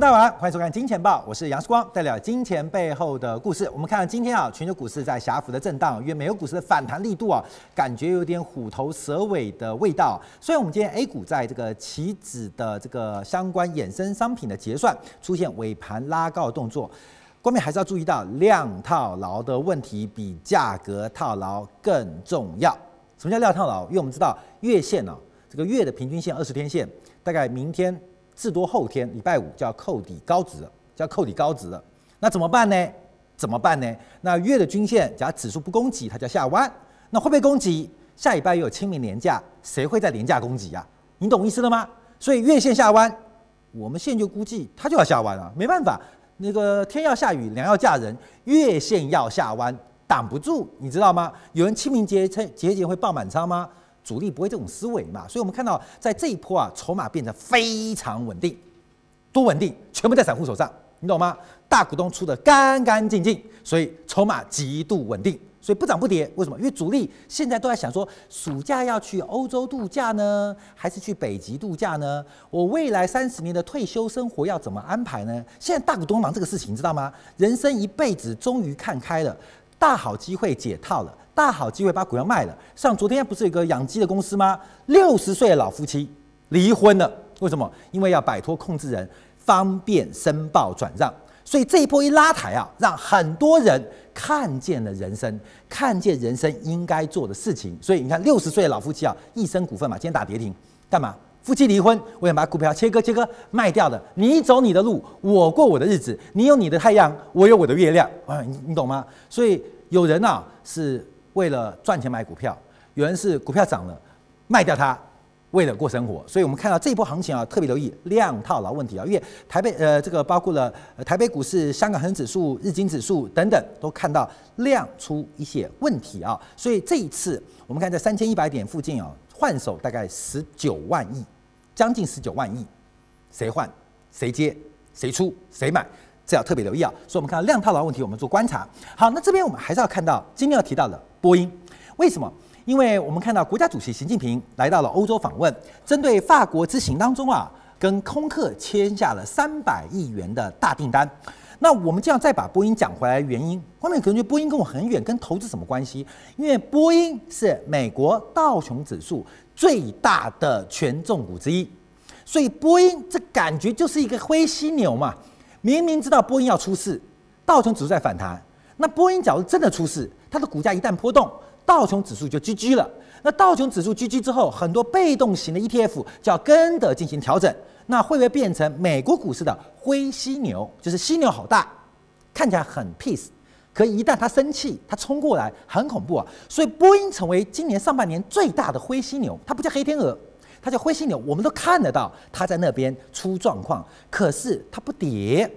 大家晚，欢迎收看《金钱报》，我是杨世光，带来金钱背后的故事。我们看到今天啊，全球股市在狭幅的震荡，因为美国股市的反弹力度啊，感觉有点虎头蛇尾的味道。所以，我们今天 A 股在这个期指的这个相关衍生商品的结算出现尾盘拉高动作，关键还是要注意到量套牢的问题比价格套牢更重要。什么叫量套牢？因为我们知道月线呢、这个月的平均线二十天线，大概明天。至多后天礼拜五就要扣底高值了，就要扣底高值了。那怎么办呢？怎么办呢？那月的均线，假如指数不攻击，它就要下弯。那会不会攻击？下礼拜又有清明连假，谁会在连假攻击呀？你懂意思了吗？所以月线下弯，我们现就估计它就要下弯了，没办法。那个天要下雨，娘要嫁人，月线要下弯，挡不住，你知道吗？有人清明节节节会爆满仓吗？主力不会这种思维嘛，所以我们看到在这一波啊，筹码变得非常稳定，多稳定，全部在散户手上，你懂吗？大股东出得干干净净，所以筹码极度稳定，所以不涨不跌。为什么？因为主力现在都在想说，暑假要去欧洲度假呢，还是去北极度假呢？我未来三十年的退休生活要怎么安排呢？现在大股东忙这个事情，你知道吗？人生一辈子终于看开了，大好机会解套了。大好机会把股票卖了。像昨天不是有个养鸡的公司吗？六十岁的老夫妻离婚了，为什么？因为要摆脱控制人，方便申报转让。所以这一波一拉抬啊，让很多人看见了人生，看见人生应该做的事情。所以你看，六十岁的老夫妻啊，一生股份嘛，今天打跌停，干嘛？夫妻离婚，我想把股票切割切割卖掉的。你走你的路，我过我的日子。你有你的太阳，我有我的月亮。啊，你你懂吗？所以有人啊是。为了赚钱买股票，有人是股票涨了卖掉它，为了过生活。所以我们看到这一波行情啊，特别留意量套牢问题啊。因为台北呃，这个包括了台北股市、香港恒指数、日经指数等等，都看到量出一些问题啊。所以这一次我们看在三千一百点附近啊，换手大概十九万亿，将近十九万亿，谁换？谁接？谁出？谁买？这要特别留意啊。所以我们看到量套牢问题，我们做观察。好，那这边我们还是要看到今天要提到的。波音，为什么？因为我们看到国家主席习近平来到了欧洲访问，针对法国之行当中啊，跟空客签下了三百亿元的大订单。那我们这样再把波音讲回来，原因，外面可能觉得波音跟我很远，跟投资什么关系？因为波音是美国道琼指数最大的权重股之一，所以波音这感觉就是一个灰犀牛嘛。明明知道波音要出事，道琼指数在反弹。那波音假如真的出事，它的股价一旦波动，道琼指数就狙击了。那道琼指数狙击之后，很多被动型的 ETF 就要跟着进行调整。那会不会变成美国股市的灰犀牛？就是犀牛好大，看起来很 peace，可一旦它生气，它冲过来很恐怖啊。所以波音成为今年上半年最大的灰犀牛，它不叫黑天鹅，它叫灰犀牛。我们都看得到它在那边出状况，可是它不跌，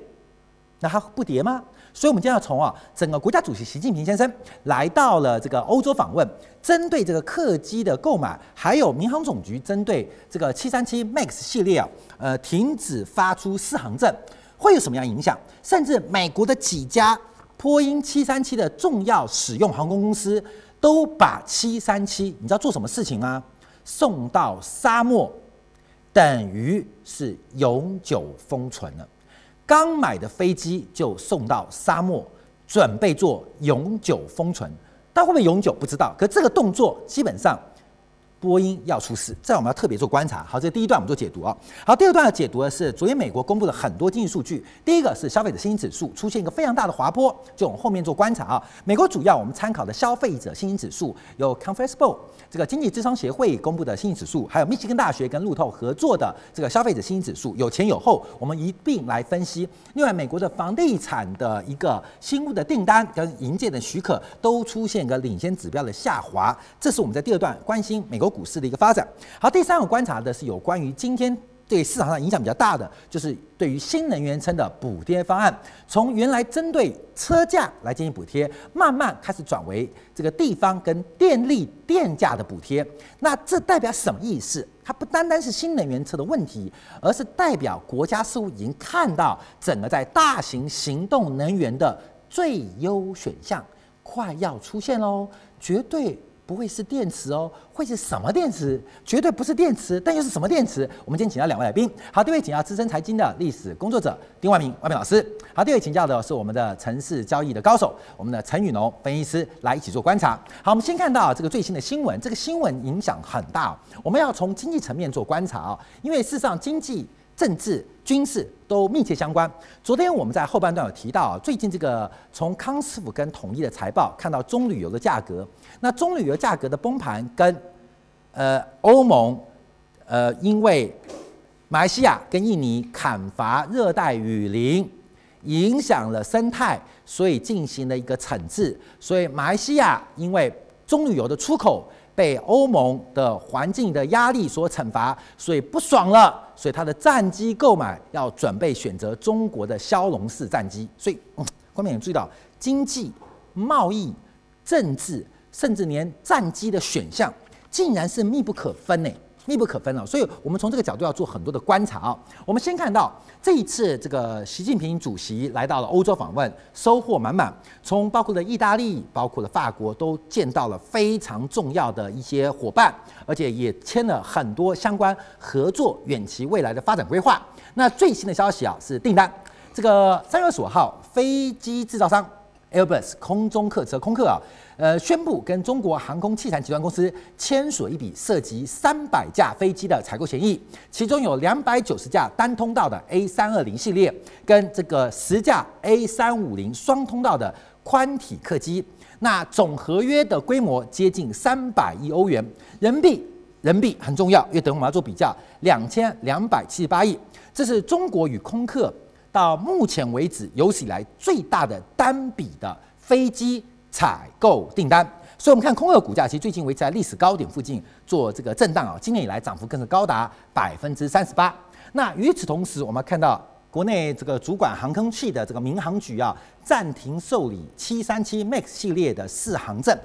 那它不跌吗？所以，我们今天要从啊，整个国家主席习近平先生来到了这个欧洲访问，针对这个客机的购买，还有民航总局针对这个七三七 MAX 系列啊，呃，停止发出适航证，会有什么样影响？甚至美国的几家波音七三七的重要使用航空公司都把七三七，你知道做什么事情吗？送到沙漠，等于是永久封存了。刚买的飞机就送到沙漠，准备做永久封存，但会不会永久不知道。可这个动作基本上。波音要出事，这我们要特别做观察。好，这第一段我们做解读啊。好，第二段要解读的是昨天美国公布了很多经济数据。第一个是消费者信心指数出现一个非常大的滑坡，就我们后面做观察啊。美国主要我们参考的消费者信心指数有 Conference Board 这个经济智商协会公布的信心指数，还有密西根大学跟路透合作的这个消费者信心指数，有前有后，我们一并来分析。另外，美国的房地产的一个新屋的订单跟营建的许可都出现一个领先指标的下滑，这是我们在第二段关心美国。股市的一个发展。好，第三个观察的是有关于今天对市场上影响比较大的，就是对于新能源车的补贴方案，从原来针对车价来进行补贴，慢慢开始转为这个地方跟电力电价的补贴。那这代表什么意思？它不单单是新能源车的问题，而是代表国家似乎已经看到整个在大型行动能源的最优选项快要出现喽，绝对。不会是电池哦，会是什么电池？绝对不是电池，但又是什么电池？我们今天请到两位来宾。好，第一位请教资深财经的历史工作者丁万明，万明老师。好，第二位请教的是我们的城市交易的高手，我们的陈宇农分析师来一起做观察。好，我们先看到这个最新的新闻，这个新闻影响很大，我们要从经济层面做观察啊，因为事实上经济。政治、军事都密切相关。昨天我们在后半段有提到，最近这个从康师傅跟统一的财报看到棕榈油的价格，那棕榈油价格的崩盘跟呃欧盟呃因为马来西亚跟印尼砍伐热带雨林，影响了生态，所以进行了一个惩治。所以马来西亚因为棕榈油的出口。被欧盟的环境的压力所惩罚，所以不爽了，所以他的战机购买要准备选择中国的枭龙式战机。所以，嗯，观众注意到，经济、贸易、政治，甚至连战机的选项，竟然是密不可分呢。密不可分了，所以我们从这个角度要做很多的观察啊。我们先看到这一次这个习近平主席来到了欧洲访问，收获满满。从包括了意大利、包括了法国，都见到了非常重要的一些伙伴，而且也签了很多相关合作远期未来的发展规划。那最新的消息啊，是订单，这个三月二十五号，飞机制造商 Airbus 空中客车空客啊。呃，宣布跟中国航空器材集团公司签署一笔涉及三百架飞机的采购协议，其中有两百九十架单通道的 A 三二零系列，跟这个十架 A 三五零双通道的宽体客机。那总合约的规模接近三百亿欧元人民币，人民币很重要，因为等我们要做比较，两千两百七十八亿，这是中国与空客到目前为止有史以来最大的单笔的飞机。采购订单，所以我们看空客股价，其实最近维持在历史高点附近做这个震荡啊。今年以来涨幅更是高达百分之三十八。那与此同时，我们看到国内这个主管航空器的这个民航局啊，暂停受理七三七 MAX 系列的适航证。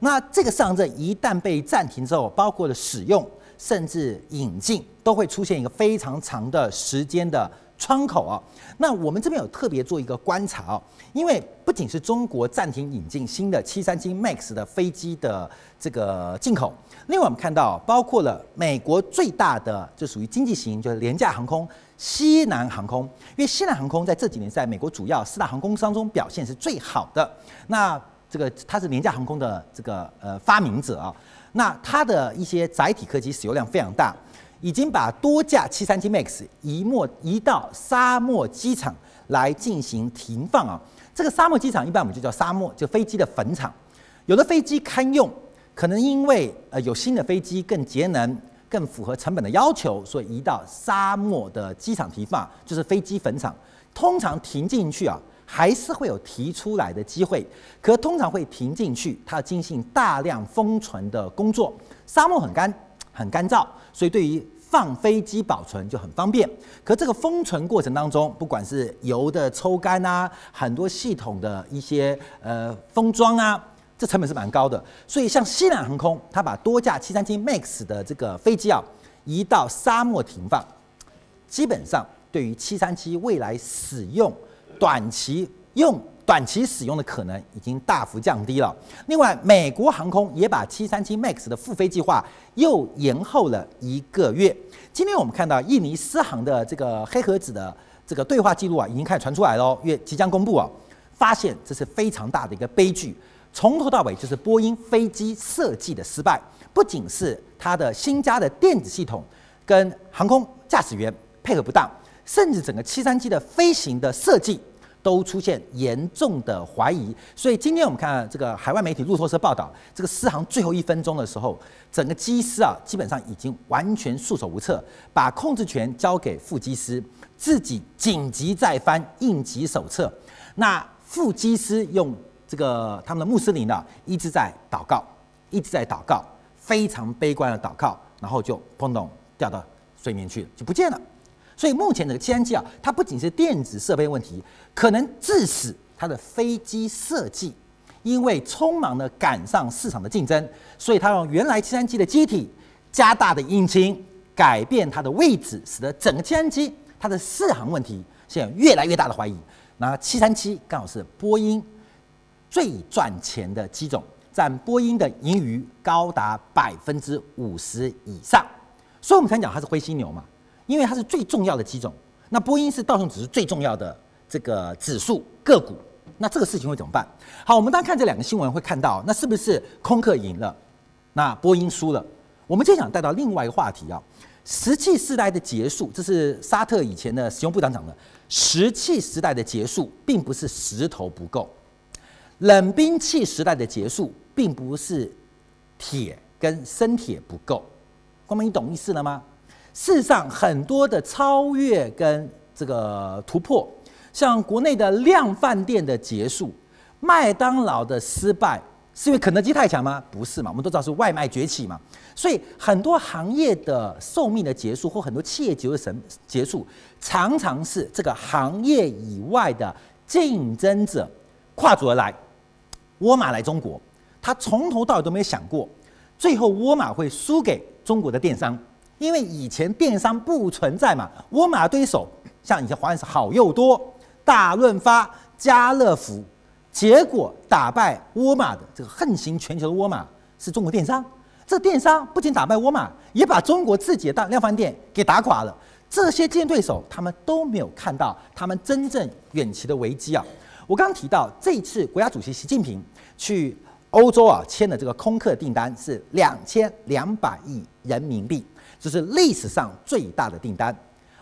那这个适航证一旦被暂停之后，包括了使用甚至引进，都会出现一个非常长的时间的。窗口啊，那我们这边有特别做一个观察啊，因为不仅是中国暂停引进新的七三七 MAX 的飞机的这个进口，另外我们看到包括了美国最大的就属于经济型，就是廉价航空西南航空，因为西南航空在这几年在美国主要四大航空当中表现是最好的，那这个它是廉价航空的这个呃发明者啊，那它的一些载体客机使用量非常大。已经把多架七三七 MAX 移莫移到沙漠机场来进行停放啊。这个沙漠机场一般我们就叫沙漠，就飞机的坟场。有的飞机堪用，可能因为呃有新的飞机更节能、更符合成本的要求，所以移到沙漠的机场停放，就是飞机坟场。通常停进去啊，还是会有提出来的机会，可通常会停进去，它要进行大量封存的工作。沙漠很干。很干燥，所以对于放飞机保存就很方便。可这个封存过程当中，不管是油的抽干啊，很多系统的一些呃封装啊，这成本是蛮高的。所以像西南航空，它把多架七三七 MAX 的这个飞机啊移到沙漠停放，基本上对于七三七未来使用短期用。短期使用的可能已经大幅降低了。另外，美国航空也把七三七 MAX 的复飞计划又延后了一个月。今天我们看到印尼狮航的这个黑盒子的这个对话记录啊，已经开始传出来了，因为即将公布啊，发现这是非常大的一个悲剧。从头到尾就是波音飞机设计的失败，不仅是它的新加的电子系统跟航空驾驶员配合不当，甚至整个七三七的飞行的设计。都出现严重的怀疑，所以今天我们看这个海外媒体路透社报道，这个狮航最后一分钟的时候，整个机师啊基本上已经完全束手无策，把控制权交给副机师，自己紧急再翻应急手册。那副机师用这个他们的穆斯林呢，一直在祷告，一直在祷告，非常悲观的祷告，然后就砰咚掉到水面去，就不见了。所以目前的七三七啊，它不仅是电子设备问题，可能致使它的飞机设计因为匆忙的赶上市场的竞争，所以它用原来七三七的机体加大的引擎，改变它的位置，使得整个七三七它的适航问题现在越来越大的怀疑。那七三七刚好是波音最赚钱的机种。占波音的盈余高达百分之五十以上。所以我们才讲它是灰犀牛嘛，因为它是最重要的几种。那波音是道琼指数最重要的这个指数个股。那这个事情会怎么办？好，我们当看这两个新闻会看到，那是不是空客赢了，那波音输了？我们就想带到另外一个话题啊，石器时代的结束，这是沙特以前的使用部长讲的。石器时代的结束，并不是石头不够；冷兵器时代的结束，并不是铁跟生铁不够。光明，你懂意思了吗？事实上，很多的超越跟这个突破，像国内的量贩店的结束，麦当劳的失败。是因为肯德基太强吗？不是嘛，我们都知道是外卖崛起嘛。所以很多行业的寿命的结束，或很多企业结束的神结束，常常是这个行业以外的竞争者跨足而来。沃尔玛来中国，他从头到尾都没有想过，最后沃尔玛会输给中国的电商，因为以前电商不存在嘛。沃尔玛对手像以前华人是好又多、大润发、家乐福。结果打败沃尔玛的这个横行全球的沃尔玛是中国电商，这电商不仅打败沃尔玛，也把中国自己的大量贩店给打垮了。这些竞争对手他们都没有看到他们真正远期的危机啊！我刚刚提到这一次国家主席习近平去欧洲啊签的这个空客订单是两千两百亿人民币，这是历史上最大的订单。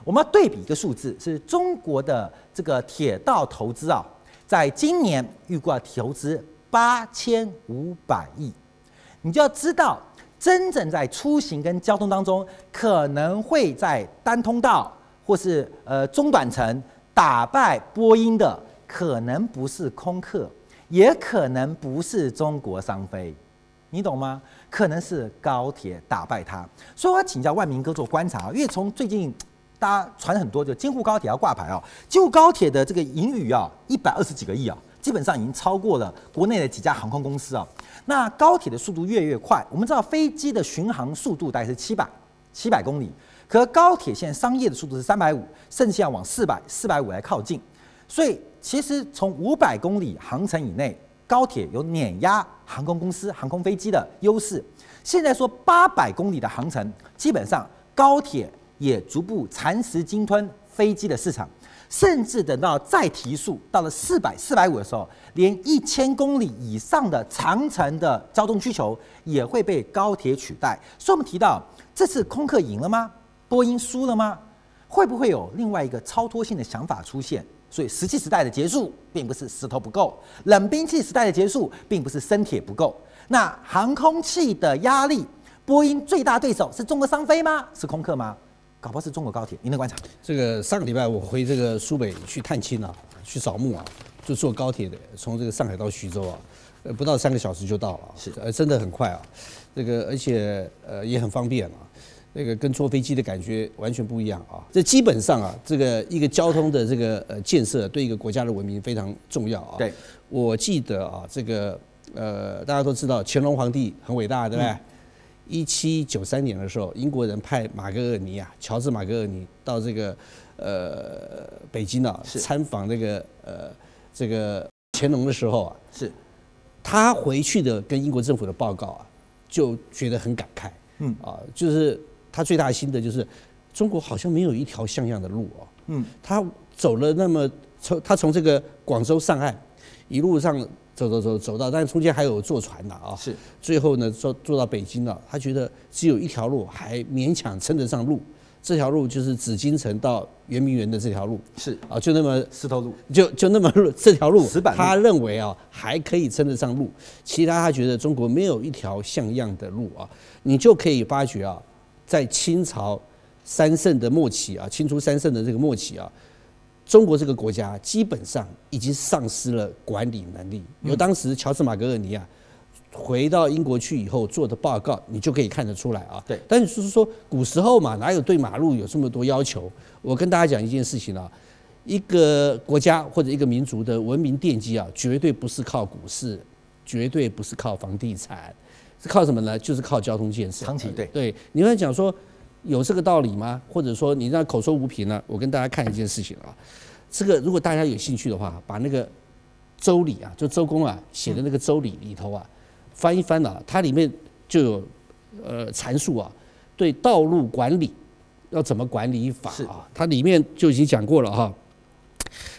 我们要对比一个数字，是中国的这个铁道投资啊。在今年预估要投资八千五百亿，你就要知道，真正在出行跟交通当中，可能会在单通道或是呃中短程打败波音的，可能不是空客，也可能不是中国商飞，你懂吗？可能是高铁打败它。所以我要请教万明哥做观察，因为从最近。大家传很多，就京沪高铁要挂牌啊，京沪高铁的这个盈余啊，一百二十几个亿啊，基本上已经超过了国内的几家航空公司啊。那高铁的速度越来越快，我们知道飞机的巡航速度大概是七百七百公里，可高铁现在商业的速度是三百五，甚至要往四百四百五来靠近。所以其实从五百公里航程以内，高铁有碾压航空公司航空飞机的优势。现在说八百公里的航程，基本上高铁。也逐步蚕食鲸吞飞机的市场，甚至等到再提速到了四百、四百五的时候，连一千公里以上的长程的交通需求也会被高铁取代。所以，我们提到这次空客赢了吗？波音输了吗？会不会有另外一个超脱性的想法出现？所以，石器时代的结束并不是石头不够，冷兵器时代的结束并不是生铁不够。那航空器的压力，波音最大对手是中国商飞吗？是空客吗？搞不好是中国高铁，您的观察？这个上个礼拜我回这个苏北去探亲啊，去扫墓啊，就坐高铁的，从这个上海到徐州啊，呃，不到三个小时就到了，是，呃，真的很快啊，这个而且呃也很方便啊，那个跟坐飞机的感觉完全不一样啊。这基本上啊，这个一个交通的这个呃建设对一个国家的文明非常重要啊。对，我记得啊，这个呃大家都知道乾隆皇帝很伟大，对不对？嗯一七九三年的时候，英国人派马格尔尼啊，乔治马格尔尼到这个呃北京啊，参访那个呃这个乾隆的时候啊，是，他回去的跟英国政府的报告啊，就觉得很感慨，嗯啊，就是他最大的心得就是，中国好像没有一条像样的路哦，嗯，他走了那么从他从这个广州上岸一路上。走走走走到，但是中间还有坐船的啊。是。最后呢，坐坐到北京了。他觉得只有一条路还勉强称得上路，这条路就是紫禁城到圆明园的这条路。是。啊，就那么石头路，就就那么这条路，他认为啊还可以称得上路。其他他觉得中国没有一条像样的路啊。你就可以发觉啊，在清朝三圣的末期啊，清初三圣的这个末期啊。中国这个国家基本上已经丧失了管理能力。由当时乔治马格尔尼啊回到英国去以后做的报告，你就可以看得出来啊。对。但是就是说，古时候嘛，哪有对马路有这么多要求？我跟大家讲一件事情啊，一个国家或者一个民族的文明奠基啊，绝对不是靠股市，绝对不是靠房地产，是靠什么呢？就是靠交通建设。长期对。对。你会讲说。有这个道理吗？或者说你那口说无凭呢？我跟大家看一件事情啊，这个如果大家有兴趣的话，把那个周礼啊，就周公啊写的那个周礼里头啊，翻一翻啊，它里面就有呃阐述啊，对道路管理要怎么管理法啊，它里面就已经讲过了哈。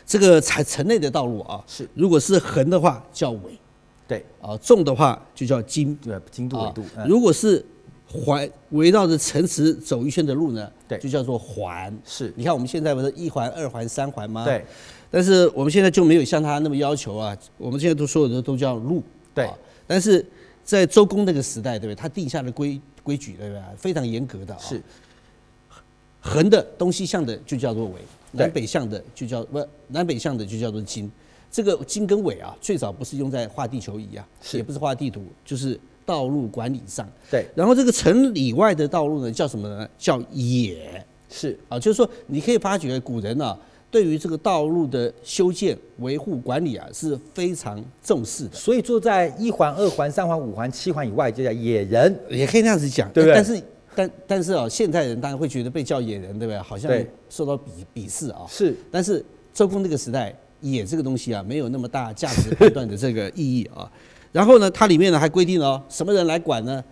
这个城城内的道路啊，是如果是横的话叫纬，对啊，重的话就叫经，对，经度纬度。如果是环围绕着城池走一圈的路呢，对，就叫做环。是，你看我们现在不是一环、二环、三环吗？对。但是我们现在就没有像他那么要求啊，我们现在都所有的都叫路。对。但是在周公那个时代，对不对？他定下的规规矩，对不对？非常严格的啊。是。横的东西向的就叫做纬，南北向的就叫不南北向的就叫做经。这个经跟纬啊，最早不是用在画地球仪啊，也不是画地图，就是道路管理上。对。然后这个城里外的道路呢，叫什么呢？叫野。是啊，就是说你可以发觉古人啊。对于这个道路的修建、维护、管理啊，是非常重视的。所以住在一环、二环、三环、五环、七环以外，就叫野人，也可以那样子讲，对不对？但是，但但是啊，现代人当然会觉得被叫野人，对不对？好像受到鄙鄙视啊。是。但是周公那个时代，野这个东西啊，没有那么大价值判断的这个意义啊。然后呢，它里面呢还规定了什么人来管呢？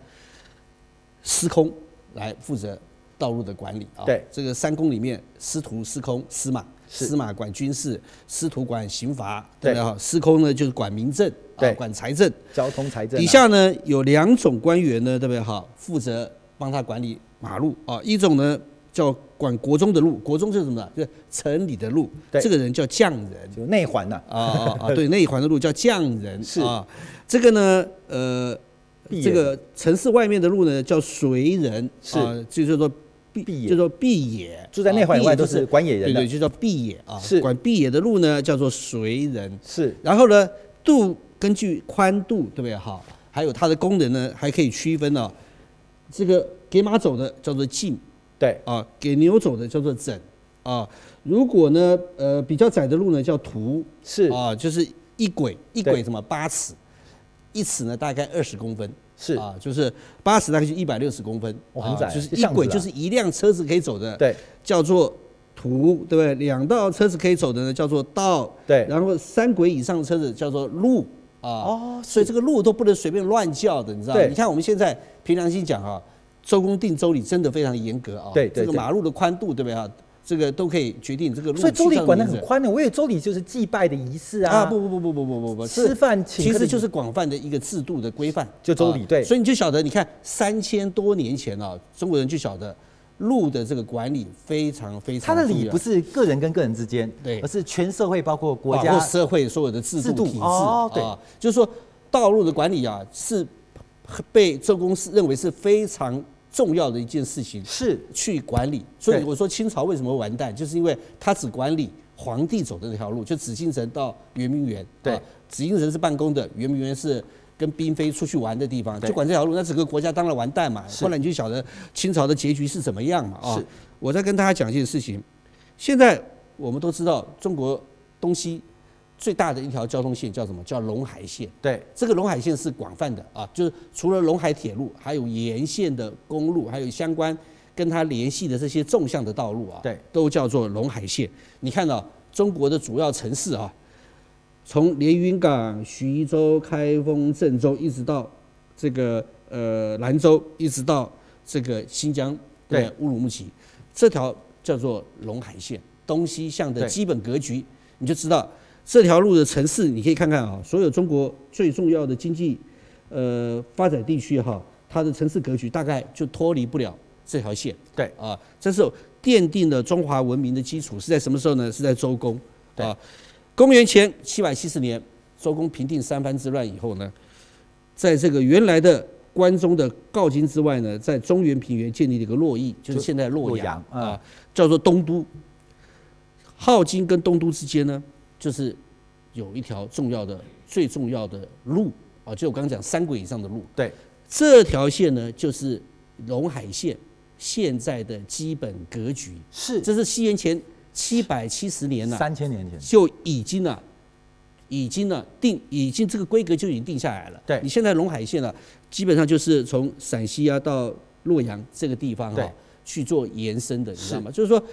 司空来负责道路的管理啊。对。这个三公里面，司徒、司空、司马。司马管军事，司徒管刑罚，对不对哈？司空呢就是管民政，对，管财政，交通财政。底下呢有两种官员呢，对不对哈？负责帮他管理马路啊，一种呢叫管国中的路，国中就是什么呢？就是城里的路，这个人叫匠人，就内环的，啊啊啊，对，内环的路叫匠人，是啊。这个呢，呃，这个城市外面的路呢叫随人，是，就叫做。毕野叫做毕野，住在内环以外都是管野人的，对对，就叫毕野啊。是管毕野的路呢，叫做随人。是，然后呢，度根据宽度，对不对？哈，还有它的功能呢，还可以区分哦。这个给马走的叫做径，对。啊，给牛走的叫做整。啊。如果呢，呃，比较窄的路呢，叫途，是。啊，就是一轨一轨什么八尺，一尺呢大概二十公分。是。啊，就是八尺大概就一百六十公分，很窄，就是一轨就是一辆车子可以走的，对，叫做途，对不对？两道车子可以走的呢，叫做道，对。然后三轨以上的车子叫做路。啊，哦，所以这个路都不能随便乱叫的，你知道吗？你看我们现在凭良心讲啊，周公定周礼真的非常严格啊，对，这个马路的宽度，对不对啊？这个都可以决定这个路，所以周礼管得很宽的。我以为周礼就是祭拜的仪式啊，啊不不不不不不不不，吃饭请其实就是广泛的一个制度的规范，就周礼对。所以你就晓得，你看三千多年前啊，中国人就晓得路的这个管理非常非常。他的礼不是个人跟个人之间，对，而是全社会包括国家、社会所有的制度体制哦，对，就是说道路的管理啊，是被周公是认为是非常。重要的一件事情是去管理，所以我说清朝为什么完蛋，就是因为他只管理皇帝走的那条路，就紫禁城到圆明园。对，紫禁城是办公的，圆明园是跟嫔妃出去玩的地方，就管这条路，那整个国家当然完蛋嘛。后来你就晓得清朝的结局是怎么样嘛？啊，我再跟大家讲一件事情，现在我们都知道中国东西。最大的一条交通线叫什么？叫陇海线。对，这个陇海线是广泛的啊，就是除了陇海铁路，还有沿线的公路，还有相关跟它联系的这些纵向的道路啊，对，都叫做陇海线。你看到中国的主要城市啊，从连云港、徐州、开封、郑州，一直到这个呃兰州，一直到这个新疆对乌鲁木齐，这条叫做陇海线，东西向的基本格局，你就知道。这条路的城市，你可以看看啊，所有中国最重要的经济呃发展地区哈，它的城市格局大概就脱离不了这条线。对啊，这是奠定了中华文明的基础，是在什么时候呢？是在周公。对啊，公元前七百七十年，周公平定三藩之乱以后呢，在这个原来的关中的镐京之外呢，在中原平原建立了一个洛邑，就是现在洛阳啊，叫做东都。镐京跟东都之间呢，就是有一条重要的、最重要的路啊，就我刚刚讲三轨以上的路。对，这条线呢，就是陇海线现在的基本格局。是，这是西元前七百七十年了，三千年前就已经了，已经了定，已经这个规格就已经定下来了。对，你现在陇海线呢，基本上就是从陕西啊到洛阳这个地方啊去做延伸的，你知道吗？就是说。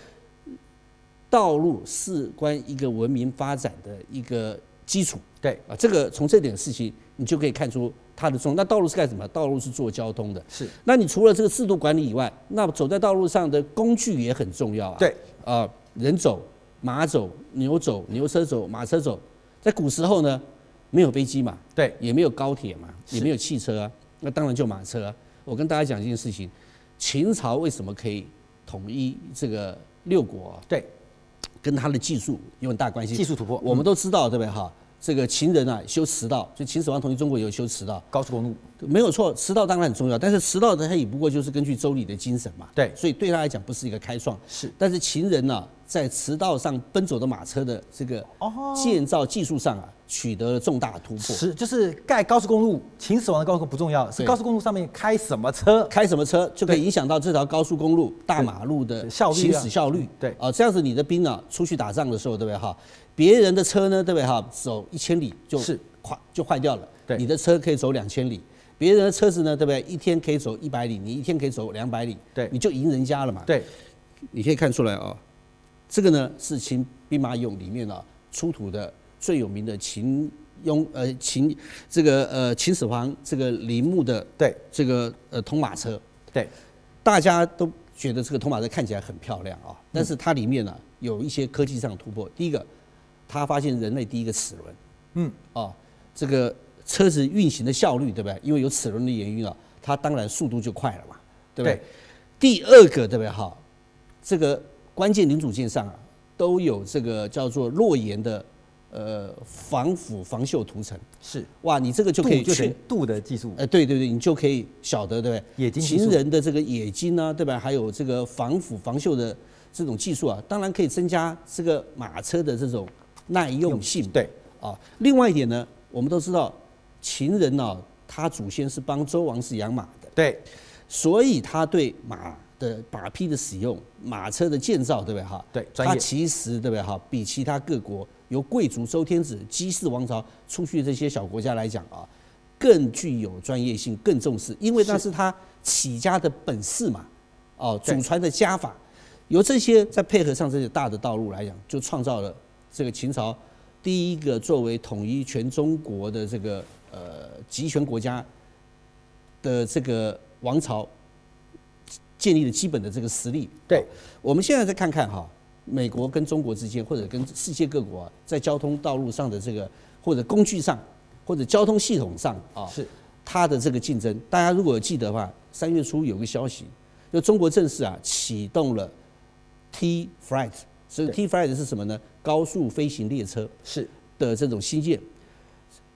道路事关一个文明发展的一个基础，对啊，这个从这点事情你就可以看出它。的重。那道路是干什么？道路是做交通的。是。那你除了这个制度管理以外，那走在道路上的工具也很重要啊。对。啊、呃，人走、马走、牛走、牛车走、马车走。在古时候呢，没有飞机嘛，对，也没有高铁嘛，也没有汽车啊，那当然就马车啊。我跟大家讲一件事情，秦朝为什么可以统一这个六国啊？对，跟他的技术有很大关系。技术突破，我们都知道，对不对哈？这个秦人啊，修驰道，就秦始皇统一中国有修驰道，高速公路没有错，驰道当然很重要，但是驰道呢，它也不过就是根据周礼的精神嘛。对，所以对他来讲不是一个开创。是，但是秦人呢、啊，在驰道上奔走的马车的这个建造技术上啊，取得了重大突破。是，就是盖高速公路，秦始皇的高速公路不重要，是高速公路上面开什么车，开什么车就可以影响到这条高速公路大马路的行驶效率。对，啊，这样子你的兵啊出去打仗的时候，对不对哈？别人的车呢，对不对哈？走一千里就是坏就坏掉了。对，你的车可以走两千里。别人的车子呢，对不对？一天可以走一百里，你一天可以走两百里。对，你就赢人家了嘛。对，你可以看出来啊、哦，这个呢是秦兵马俑里面啊出土的最有名的秦雍呃秦这个呃秦始皇这个陵墓的对这个呃铜马车。对，大家都觉得这个铜马车看起来很漂亮啊，但是它里面呢、啊、有一些科技上的突破。第一个。他发现人类第一个齿轮，嗯，哦，这个车子运行的效率，对不对？因为有齿轮的原因啊，它当然速度就快了嘛，对不对？对。第二个，对不对？哈，这个关键零组件上啊，都有这个叫做洛言的呃防腐防锈涂层。是。哇，你这个就可以去镀的技术。哎，对对对，你就可以晓得，对不对？冶金。秦人的这个冶金呢，对吧？还有这个防腐防锈的这种技术啊，当然可以增加这个马车的这种。耐用性。对。啊，另外一点呢，我们都知道秦人呢、啊，他祖先是帮周王室养马的，对，所以他对马的马匹的使用、马车的建造，对不对？哈？对，他其实对不对？哈？比其他各国由贵族周天子、姬氏王朝出去的这些小国家来讲啊，更具有专业性，更重视，因为那是他起家的本事嘛，哦，祖传的家法，由这些再配合上这些大的道路来讲，就创造了。这个秦朝第一个作为统一全中国的这个呃集权国家的这个王朝建立的基本的这个实力。对，我们现在再看看哈，美国跟中国之间，或者跟世界各国在交通道路上的这个或者工具上，或者交通系统上啊，是它的这个竞争。大家如果记得的话，三月初有个消息，就中国正式啊启动了 T Flight。所以 T Flight 是什么呢？高速飞行列车是的这种新建。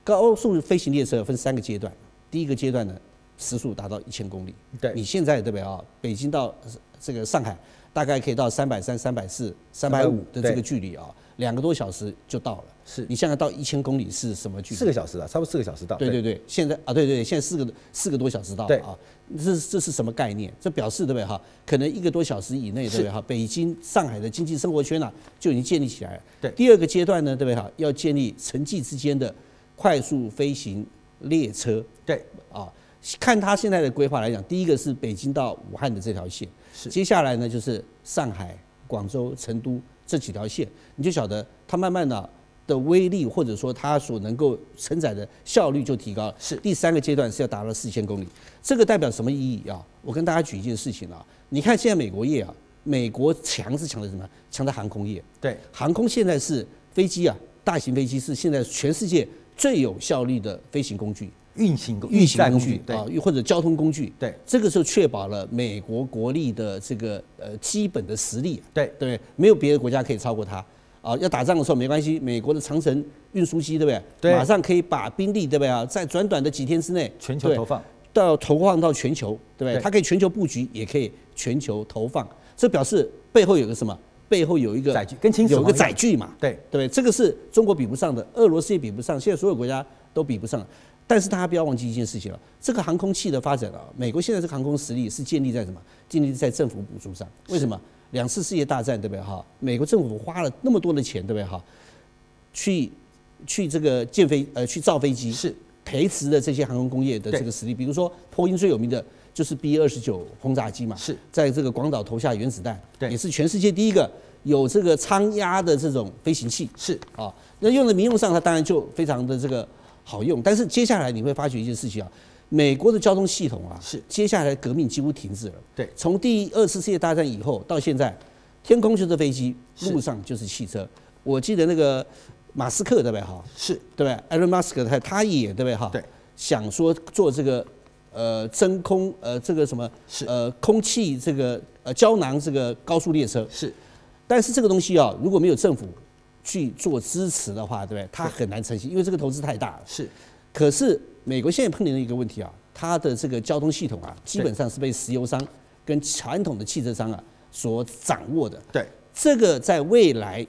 高速飞行列车分三个阶段，第一个阶段呢，时速达到一千公里。对，你现在对不对啊？北京到这个上海大概可以到三百三、三百四、三百五的这个距离啊，两个多小时就到了。是你现在到一千公里是什么距离？四个小时了，差不多四个小时到。对对对，现在啊，对对对，现在四个四个多小时到啊。这这是什么概念？这表示对不对哈？可能一个多小时以内对不对哈？北京、上海的经济生活圈呢、啊、就已经建立起来了。对。第二个阶段呢，对不对哈？要建立城际之间的快速飞行列车。对。啊，看他现在的规划来讲，第一个是北京到武汉的这条线。是。接下来呢，就是上海、广州、成都这几条线，你就晓得它慢慢的。的威力，或者说它所能够承载的效率就提高了。是第三个阶段是要达到四千公里，这个代表什么意义啊？我跟大家举一件事情啊，你看现在美国业啊，美国强是强在什么？强在航空业。对，航空现在是飞机啊，大型飞机是现在全世界最有效率的飞行工具、运行运行工具啊，又或者交通工具。对，这个时候确保了美国国力的这个呃基本的实力。对对，没有别的国家可以超过它。啊，要打仗的时候没关系，美国的长城运输机，对不对？对，马上可以把兵力，对不对啊？在短短的几天之内，全球投放到投放到全球，对不对？它可以全球布局，也可以全球投放。这表示背后有个什么？背后有一个载具，跟清楚有个载具嘛？对对，这个是中国比不上的，俄罗斯也比不上，现在所有国家都比不上。但是大家不要忘记一件事情了，这个航空器的发展啊，美国现在这个航空实力是建立在什么？建立在政府补助上。为什么？两次世界大战，对不对哈？美国政府花了那么多的钱，对不对哈？去去这个建飞呃，去造飞机，是培植的这些航空工业的这个实力。比如说，波音最有名的就是 B 二十九轰炸机嘛，是在这个广岛投下原子弹，对，也是全世界第一个有这个舱压的这种飞行器，是啊。那用在民用上，它当然就非常的这个好用。但是接下来你会发觉一件事情啊，美国的交通系统啊，是接下来革命几乎停滞了。对，从第二次世界大战以后到现在，天空就是飞机，路上就是汽车。我记得那个马斯克对不对哈？是对不对？艾伦马斯克他他也对不对哈？对，想说做这个呃真空呃这个什么是呃空气这个呃胶囊这个高速列车是，但是这个东西啊，如果没有政府去做支持的话，对不对？它很难成型，因为这个投资太大了。是，可是美国现在碰见了一个问题啊，它的这个交通系统啊，基本上是被石油商跟传统的汽车商啊所掌握的。对，这个在未来。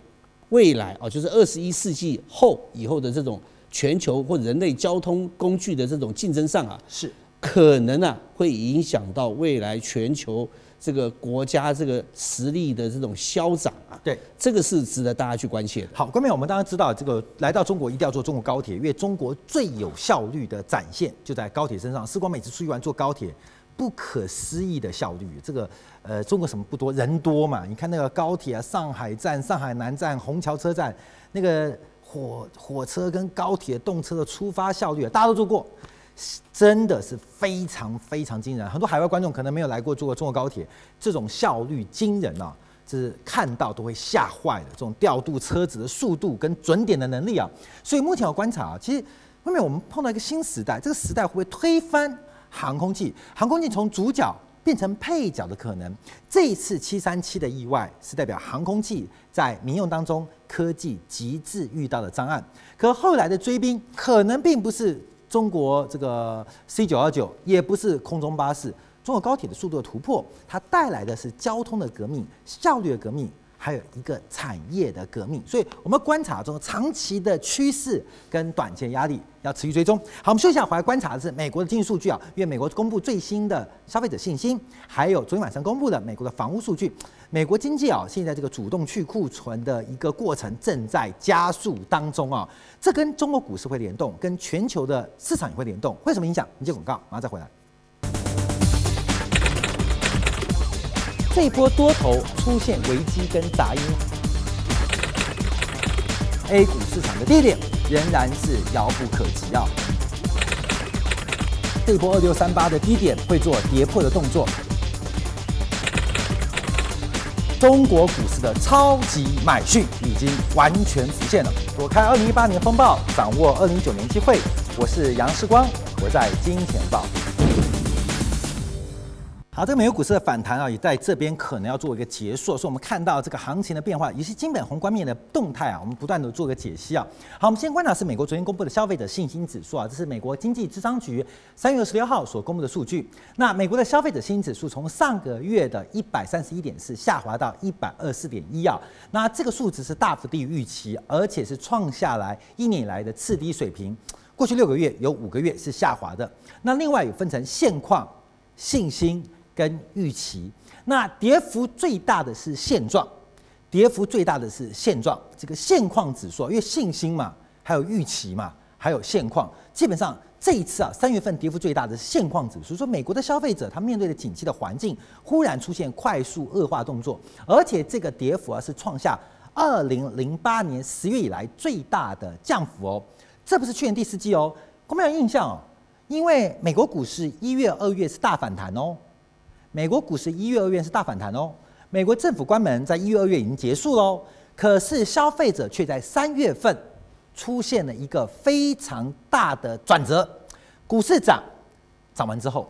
未来啊，就是二十一世纪后以后的这种全球或人类交通工具的这种竞争上啊，是可能啊会影响到未来全球这个国家这个实力的这种消长啊。对，这个是值得大家去关切的。好，关面，我们当然知道这个来到中国一定要坐中国高铁，因为中国最有效率的展现就在高铁身上。时光每次出去玩坐高铁。不可思议的效率，这个呃，中国什么不多，人多嘛？你看那个高铁啊，上海站、上海南站、虹桥车站，那个火火车跟高铁动车的出发效率啊，大家都坐过，真的是非常非常惊人。很多海外观众可能没有来过坐过中国高铁，这种效率惊人啊，是看到都会吓坏的。这种调度车子的速度跟准点的能力啊，所以目前我观察啊，其实后面我们碰到一个新时代，这个时代会不会推翻？航空器，航空器从主角变成配角的可能。这一次七三七的意外是代表航空器在民用当中科技极致遇到的障碍。可后来的追兵可能并不是中国这个 C 九二九，也不是空中巴士，中国高铁的速度的突破，它带来的是交通的革命、效率的革命。还有一个产业的革命，所以我们观察中长期的趋势跟短期压力要持续追踪。好，我们休息一下，回来观察的是美国的经济数据啊，因为美国公布最新的消费者信心，还有昨天晚上公布的美国的房屋数据。美国经济啊，现在这个主动去库存的一个过程正在加速当中啊，这跟中国股市会联动，跟全球的市场也会联动，会什么影响？你接广告，马上再回来。这一波多头出现危机跟杂音，A 股市场的低点仍然是遥不可及啊！这一波二六三八的低点会做跌破的动作，中国股市的超级买讯已经完全浮现了。躲开二零一八年风暴，掌握二零一九年机会。我是杨世光，我在金钱豹。好，这个美国股市的反弹啊，也在这边可能要做一个结束，所以我们看到这个行情的变化，以及基本宏观面的动态啊，我们不断的做个解析啊。好，我们先观察是美国昨天公布的消费者信心指数啊，这是美国经济智商局三月二十六号所公布的数据。那美国的消费者信心指数从上个月的一百三十一点四下滑到一百二十四点一啊，那这个数值是大幅低于预期，而且是创下来一年以来的次低水平。过去六个月有五个月是下滑的。那另外有分成现况、信心。跟预期，那跌幅最大的是现状，跌幅最大的是现状。这个现况指数，因为信心嘛，还有预期嘛，还有现况，基本上这一次啊，三月份跌幅最大的是现况指数。说美国的消费者他面对的景气的环境，忽然出现快速恶化动作，而且这个跌幅啊是创下二零零八年十月以来最大的降幅哦。这不是去年第四季哦，有没有印象哦？因为美国股市一月、二月是大反弹哦。美国股市一月、二月是大反弹哦。美国政府关门在一月、二月已经结束喽，可是消费者却在三月份出现了一个非常大的转折。股市涨，涨完之后，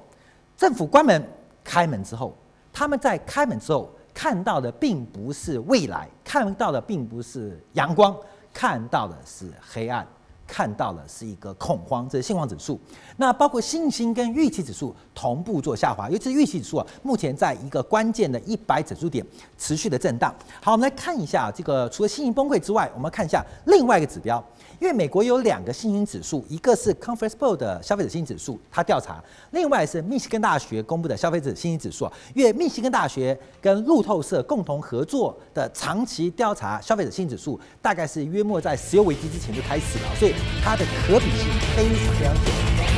政府关门开门之后，他们在开门之后看到的并不是未来，看到的并不是阳光，看到的是黑暗。看到了是一个恐慌，这是现况指数。那包括信心跟预期指数同步做下滑，尤其是预期指数啊，目前在一个关键的一百指数点持续的震荡。好，我们来看一下这个，除了信心崩溃之外，我们看一下另外一个指标。因为美国有两个信心指数，一个是 Conference Board 的消费者信心指数，它调查；另外是密西根大学公布的消费者信心指数。因为密西根大学跟路透社共同合作的长期调查消费者信心指数，大概是约莫在石油危机之前就开始了，所以它的可比性非常非常小。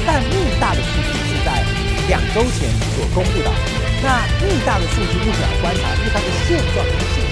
但密大的数据是在两周前所公布的，那密大的数据目前要观察，因为它的现状是。